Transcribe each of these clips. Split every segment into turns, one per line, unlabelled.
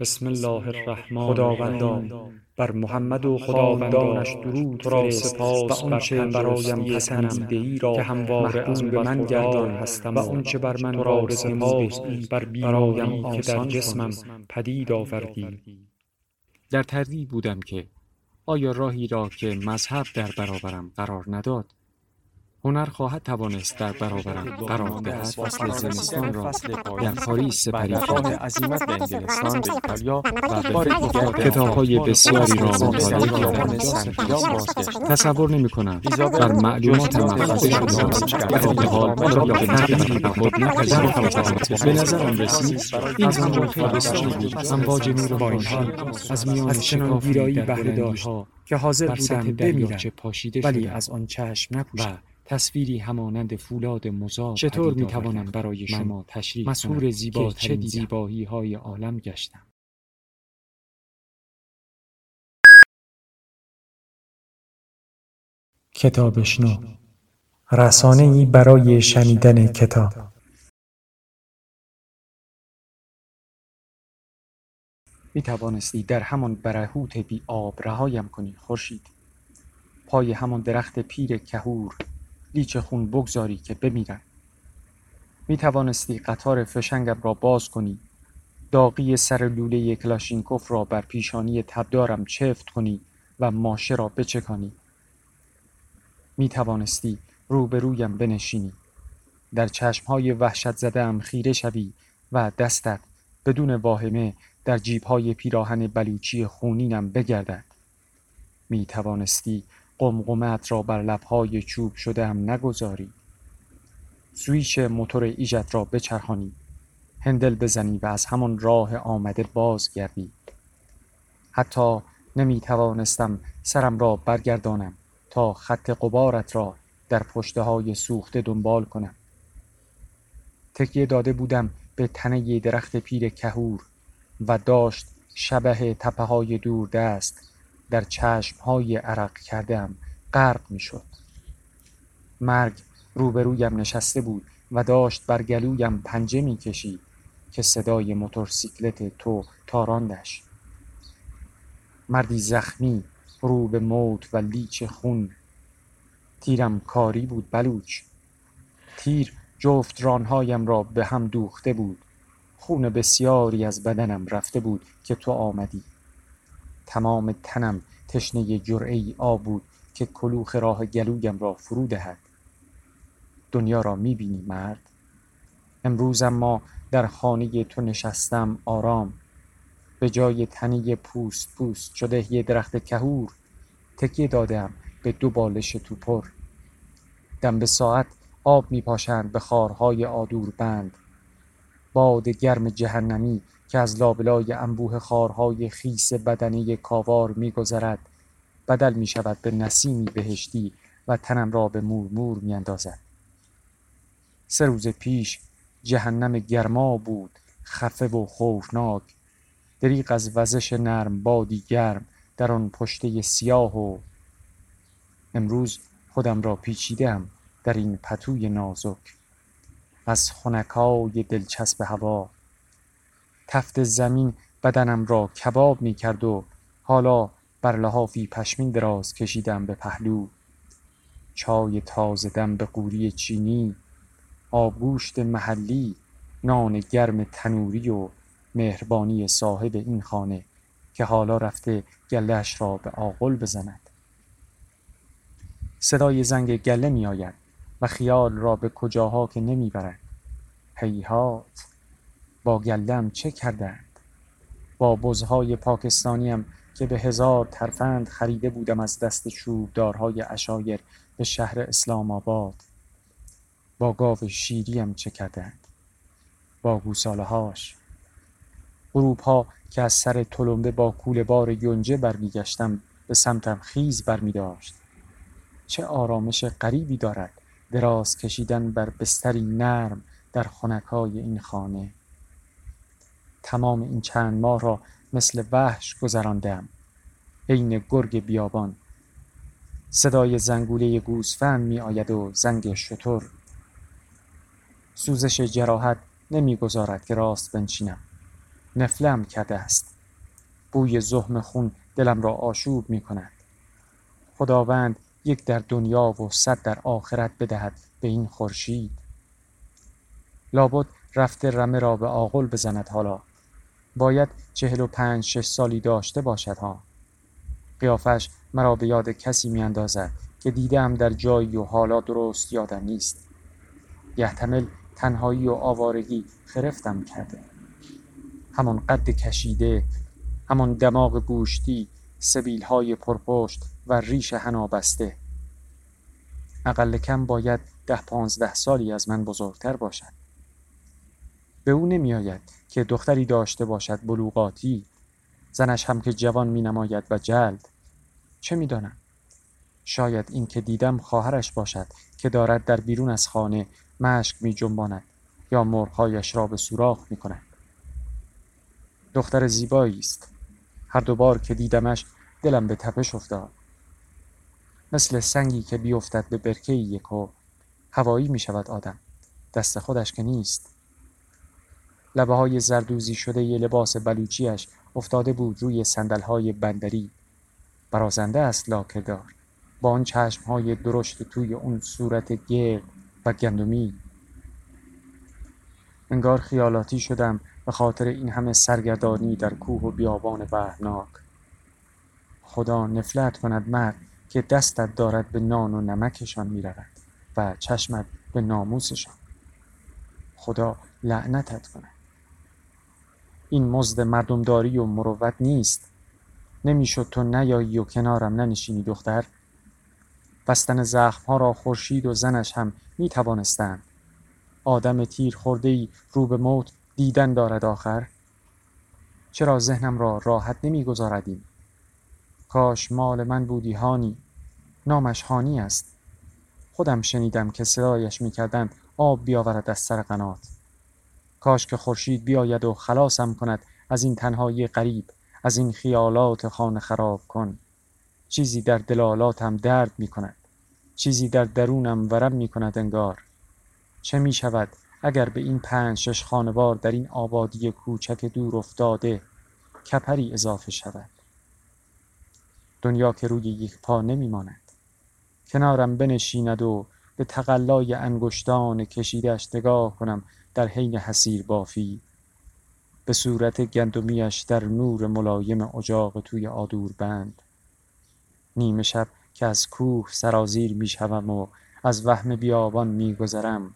بسم الله الرحمن خداوندا بر محمد و خداوندانش درود را سپاس و آنچه برایم پسندیده ای را که همواره از به من گردان هستم و آنچه بر من را سپاس بر بیماریم که در جسمم پدید آوردی.
در تردید بودم که آیا راهی را که مذهب در برابرم قرار نداد هنر خواهد توانست در برابرم قرار دهد فصل زمستان را در پاریس سپری کرده
عظیمت به انگلستان به ایتالیا و به
بار دیگر کتاب های بسیاری را مطالعه کردم تصور نمی کنم بر معلومات محفظه شده و حال آن را به تغییری به خود نپذیرفتم به نظرم رسید این زمان خیلی بسیاری بود. امواج نور روشن از میان
چنان ویرایی بهره داشت که حاضر بودم بمیرم ولی. از آن چشم نپوشم
و تصویری همانند فولاد مزار
چطور می‌توانم
آوردم برای شما تشریح
زیباترین
که چه؟ زیبایی های عالم گشتم.
کتابشنو رسانهای برای شنیدن کتاب.
می توانستی در همان برهوت بی آب رهایم کنی خورشید. پای همان درخت پیر کهور. لیچ خون بگذاری که بمیرم می توانستی قطار فشنگم را باز کنی. داغی سر لوله کلاشینکوف را بر پیشانی تبدارم چفت کنی و ماشه را بچکانی. می توانستی روبرویم بنشینی. در چشمهای وحشت زدم خیره شوی و دستت بدون واهمه در جیبهای پیراهن بلوچی خونینم بگردد. می توانستی قمقمت را بر لبهای چوب شدهام نگذاری. سویچ موتور ایجت را بچرخانی. هندل بزنی و از همان راه آمده بازگردی. حتی نمی توانستم سرم را برگردانم تا خط غبارت را در پشته های سوخته دنبال کنم. تکیه داده بودم به تنه درخت پیر کهور و داشت شبه تپه های دور دست در چشم های عرق کردم غرق می شد. مرگ روبرویم نشسته بود و داشت بر گلویم پنجه می کشید که صدای موتورسیکلت تو تاراندش. مردی زخمی رو به موت و لیچ خون. تیرم کاری بود بلوچ. تیر جفت رانهایم را به هم دوخته بود. خون بسیاری از بدنم رفته بود که تو آمدی. تمام تنم تشنه جرعه ای آب بود که کلوخ راه گلویم را فرو دهد. دنیا را می‌بینی مرد؟ امروز اما در خانه تو نشستم آرام. به جای تنه پوست پوست شده یه درخت کهور تکیه دادم به دو بالش توپر دم به ساعت آب می پاشند به خارهای آدور بند باد گرم جهنمی که از لابلای انبوه خارهای خیس بدنه کاوار می گذرد بدل می شود به نسیمی بهشتی و تنم را به مورمور می اندازد. سه روز پیش جهنم گرما بود خفه و خوفناک دریغ از وزش نرم بادی گرم در آن پشته سیاه و امروز خودم را پیچیدم در این پتوی نازک از خنکای دلچسب هوا تفت زمین بدنم را کباب می کرد و حالا بر لحافی پشمین دراز کشیدم به پهلو. چای تازه دم به قوری چینی آبگوشت محلی نان گرم تنوری و مهربانی صاحب این خانه که حالا رفته گلهش را به آغل بزند. صدای زنگ گله می آید و خیال را به کجاها که نمی برد هیهات! با چه کردند؟ با بزهای پاکستانیم که به هزار ترفند خریده بودم از دست چوبدارهای اشایر به شهر اسلام آباد. با گاو شیریم چه کردند؟ با گوساله هاش غروب که از سر تلمبه با کوله بار یونجه برمیگشتم به سمتم خیز برمی داشت چه آرامش غریبی دارد دراز کشیدن بر بستری نرم در خنکای این خانه. تمام این چند ماه را مثل وحش گذراندم عین گرگ بیابان. صدای زنگوله گوسفند می آید و زنگ شتر. سوزش جراحت نمی‌گذارد که راست بنشینم. نفلم کرده است. بوی زخم خون دلم را آشوب می کند خداوند یک در دنیا و صد در آخرت بدهد به این خورشید. لابد رفته رمه را به آغل بزند حالا. باید چهل و پنج شش سالی داشته باشد ها. قیافش مرا به یاد کسی می اندازد که دیدم در جایی و حالا درست یادم نیست. یحتمل تنهایی و آوارگی خرفتم کرده. همان قد کشیده همان دماغ گوشتی سبیل های پرپشت و ریش حنا بسته اقل کم باید ده پانزده سالی از من بزرگتر باشد. به او نمی آید که دختری داشته باشد بلوغاتی. زنش هم که جوان می نماید و جلد. چه می دانم؟ شاید این که دیدم خواهرش باشد که دارد در بیرون از خانه مشک می جنباند یا مرغهایش را به سوراخ می کند دختر زیبایی است. هر دو بار که دیدمش دلم به تپش افتاد. مثل سنگی که بیفتد به برکه یک هوایی می شود آدم. دست خودش که نیست. لبه های زردوزی شده ی لباس بلوچیش افتاده بود روی سندل های بندری. برازنده است لاکدار. با آن چشم های درشت توی اون صورت گرد و گندمی. انگار خیالاتی شدم به خاطر این همه سرگردانی در کوه و بیابان وحناک خدا نفلت کند مرد که دستت دارد به نان و نمکشان می رود و چشمت به ناموسشان. خدا لعنتت کند. این مزد مردمداری و مروت نیست. نمی‌شد تو نیایی و کنارم ننشینی دختر. بستن ها را خورشید و زنش هم می توانستند آدم تیر خورده ای رو به موت دیدن دارد آخر. چرا ذهنم را راحت نمی گذاردیم کاش مال من بودی هانی. نامش هانی است. خودم شنیدم که صدایش می‌کردند آب بیاورد از سر قنات. کاش که خورشید بیاید و خلاصم کند از این تنهایی غریب از این خیالات خانه خراب کن. چیزی در دلالاتم درد می کند چیزی در درونم ورم می کند انگار. چه می شود اگر به این پنج شش خانوار در این آبادی کوچک دور افتاده کپری اضافه شود؟ دنیا که روی یک پا نمی ماند. کنارم بنشیند و به تقلای انگشتان کشیدش نگاه کنم. در حین حسیر بافی به صورت گندمیش در نور ملایم اجاق توی آدور بند. نیمه شب که از کوه سرازیر می شوم و از وهم بیابان می گذرم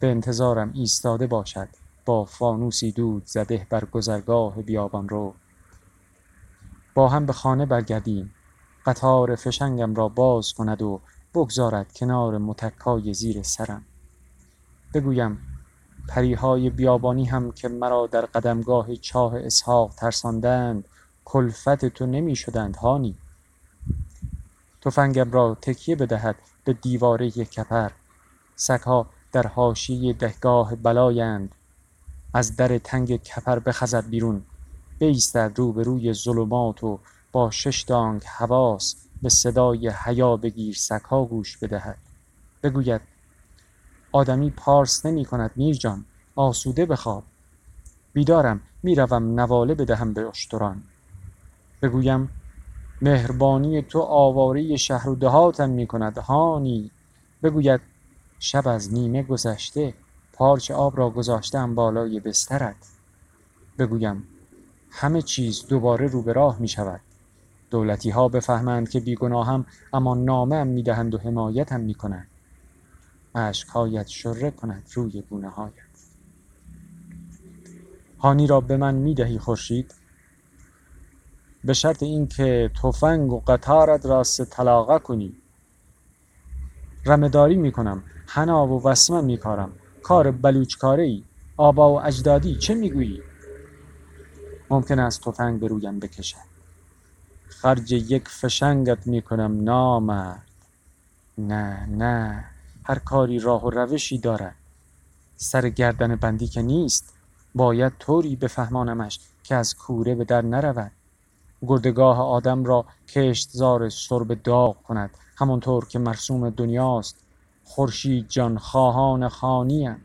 به انتظارم ایستاده باشد با فانوسی دود زده بر گذرگاه بیابان رو. با هم به خانه برگردیم. قطار فشنگم را باز کند و بگذارد کنار متکای زیر سرم. بگویم پریهای بیابانی هم که مرا در قدمگاه چاه اسحاق ترساندند کلفت تو نمی شدند هانی. تفنگم را تکیه بدهد به دیواره کپر. سگها در حاشیه دهگاه بلایند. از در تنگ کپر بخزد بیرون. بایستد رو به روی ظلمات و با شش دانگ حواس به صدای حیا بگیر سگها گوش بدهد. بگوید آدمی پارس نمی کند میرجان آسوده بخواب. بیدارم می‌روم نواله بدهم به اشتران بگویم مهربانی تو آواره شهر و دهاتم می کند هانی. بگوید شب از نیمه گذشته پارچ آب را گذاشتم بالای بسترت. بگویم همه چیز دوباره رو به راه می شود. دولتی ها بفهمند که بیگناهم اما نامه هم می دهند و حمایت هم می کنند. عشقهایت شره کند روی گونه هایت هانی را به من می دهی خورشید؟ به شرط اینکه تفنگ و قطارت را طلاقه کنی. رمداری می کنم حنا و وسمه می کارم کار بلوچکاره ای آبا و اجدادی چه می‌گویی؟ ممکن است تفنگ به رویم بکشد. خرج یک فشنگت می کنم نامرد. نه نه. هر کاری راه و روشی دارد. سر گردن بندی که نیست باید طوری بفهمانمش که از کوره به در نرود. گردگاه آدم را کشتزار سرب داغ کند همانطور که مرسوم دنیاست. خورشید جان خواهان خانیم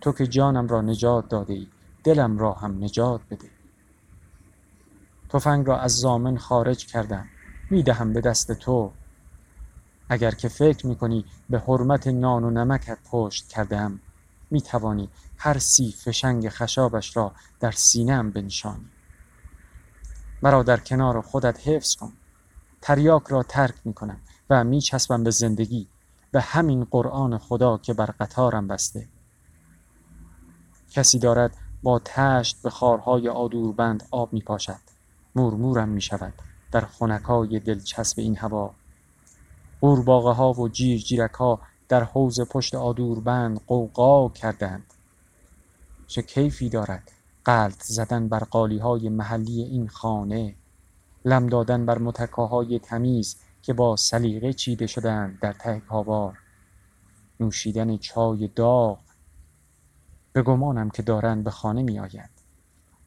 تو که جانم را نجات داده ای دلم را هم نجات بده. تفنگ را از زامن خارج کردم می‌دهم به دست تو. اگر که فکر می‌کنی به حرمت نان و نمکت پشت کردم می‌توانی هر سی فشنگ خشابش را در سینم بنشانی. مرا در کنار خودت حفظ کن. تریاک را ترک می‌کنم و میچسبم به زندگی. به همین قرآن خدا که بر قطارم بسته. کسی دارد با تشت به خارهای آدوربند آب می پاشد مورمورم می شود در خونکای دلچسب این هوا. قورباغه ها و جیر جیرک ها در حوز پشت آدوربند قوقا کردند. چه کیفی دارد قلط زدن بر قالی های محلی این خانه لم دادن بر متکاهای تمیز که با سلیقه چیده شدند در ته کاوار نوشیدن چای داغ به گمانم که دارند به خانه می آیند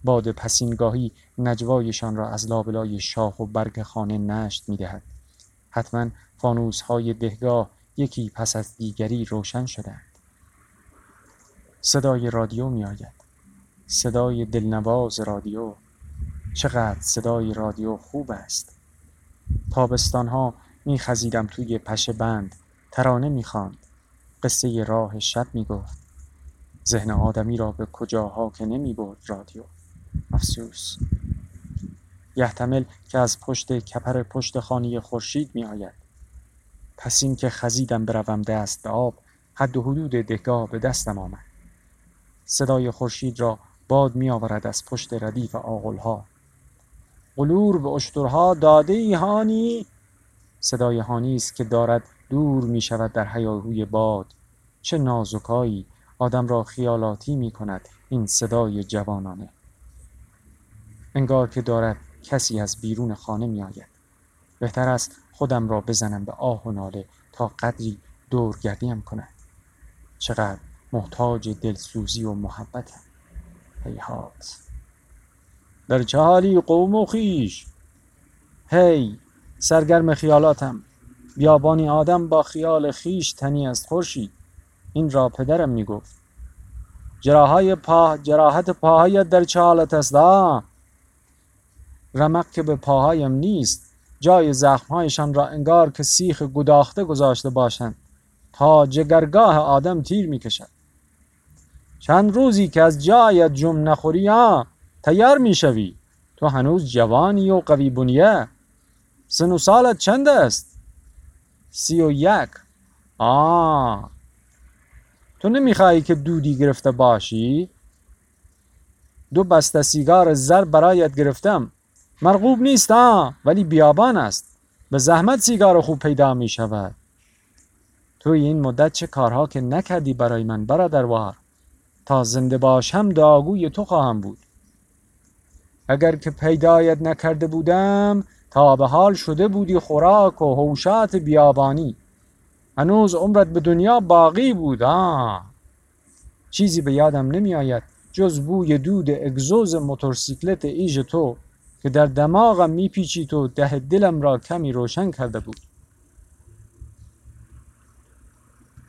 باد پسینگاهی نجوایشان را از لابلای شاخ و برگ خانه نشت می دهد حتما فانوس های دهگاه یکی پس از دیگری روشن شدند. صدای رادیو می آید صدای دلنواز رادیو. چقدر صدای رادیو خوب است. تابستان ها می خزیدم توی پشه بند. ترانه می خواند قصه راه شب می گفت ذهن آدمی را به کجاها که نمی برد رادیو. افسوس. یحتمل که از پشت کپر پشت خانه خورشید می آید پس این که خزیدم بروم دست به آب حد و حدود دهگاه به دستم آمد. صدای خورشید را باد می آورد از پشت ردیف آغلها. قلور به اشترها داده ای هانی؟ صدای هانی است که دارد دور می شود در هیاهوی باد. چه نازکایی آدم را خیالاتی می کند این صدای جوانانه. انگار که دارد کسی از بیرون خانه می آید بهتر است خودم را بزنم به آه و ناله تا قدری دورگردیم کند چقدر محتاج دلسوزی و محبتم. هیهات. در چه حالی قوم و خیش هی سرگرم خیالاتم. بیابانی آدم با خیال خیش تنی است خورشید. این را پدرم می‌گفت. جراهای پا جراحت پاهایت در چه حالت است رمق که به پاهایم نیست جای زخمهایشان را انگار که سیخ گداخته گذاشته باشند تا جگرگاه آدم تیر می‌کشد. چند روزی که از جایت جم نخوری ها تیار می‌شوی. تو هنوز جوانی و قوی بنیه. سن و سالت چند است؟ سی و یک. آه. تو نمیخوایی که دودی گرفته باشی؟ دو بسته سیگار زر برایت گرفتم. مرغوب نیست ها ولی بیابان است. به زحمت سیگار خوب پیدا می شود. توی این مدت چه کارها که نکردی برای من برادروار تا زنده باشم داگوی تو خواهم بود. اگر که پیدایت نکرده بودم تا به حال شده بودی خوراک و حوشات بیابانی. هنوز عمرت به دنیا باقی بود آه. چیزی به یادم نمی آید جز بوی دود اگزوز موتورسیکلت ایژ تو. که در دماغم میپیچید و ده دلم را کمی روشن کرده بود.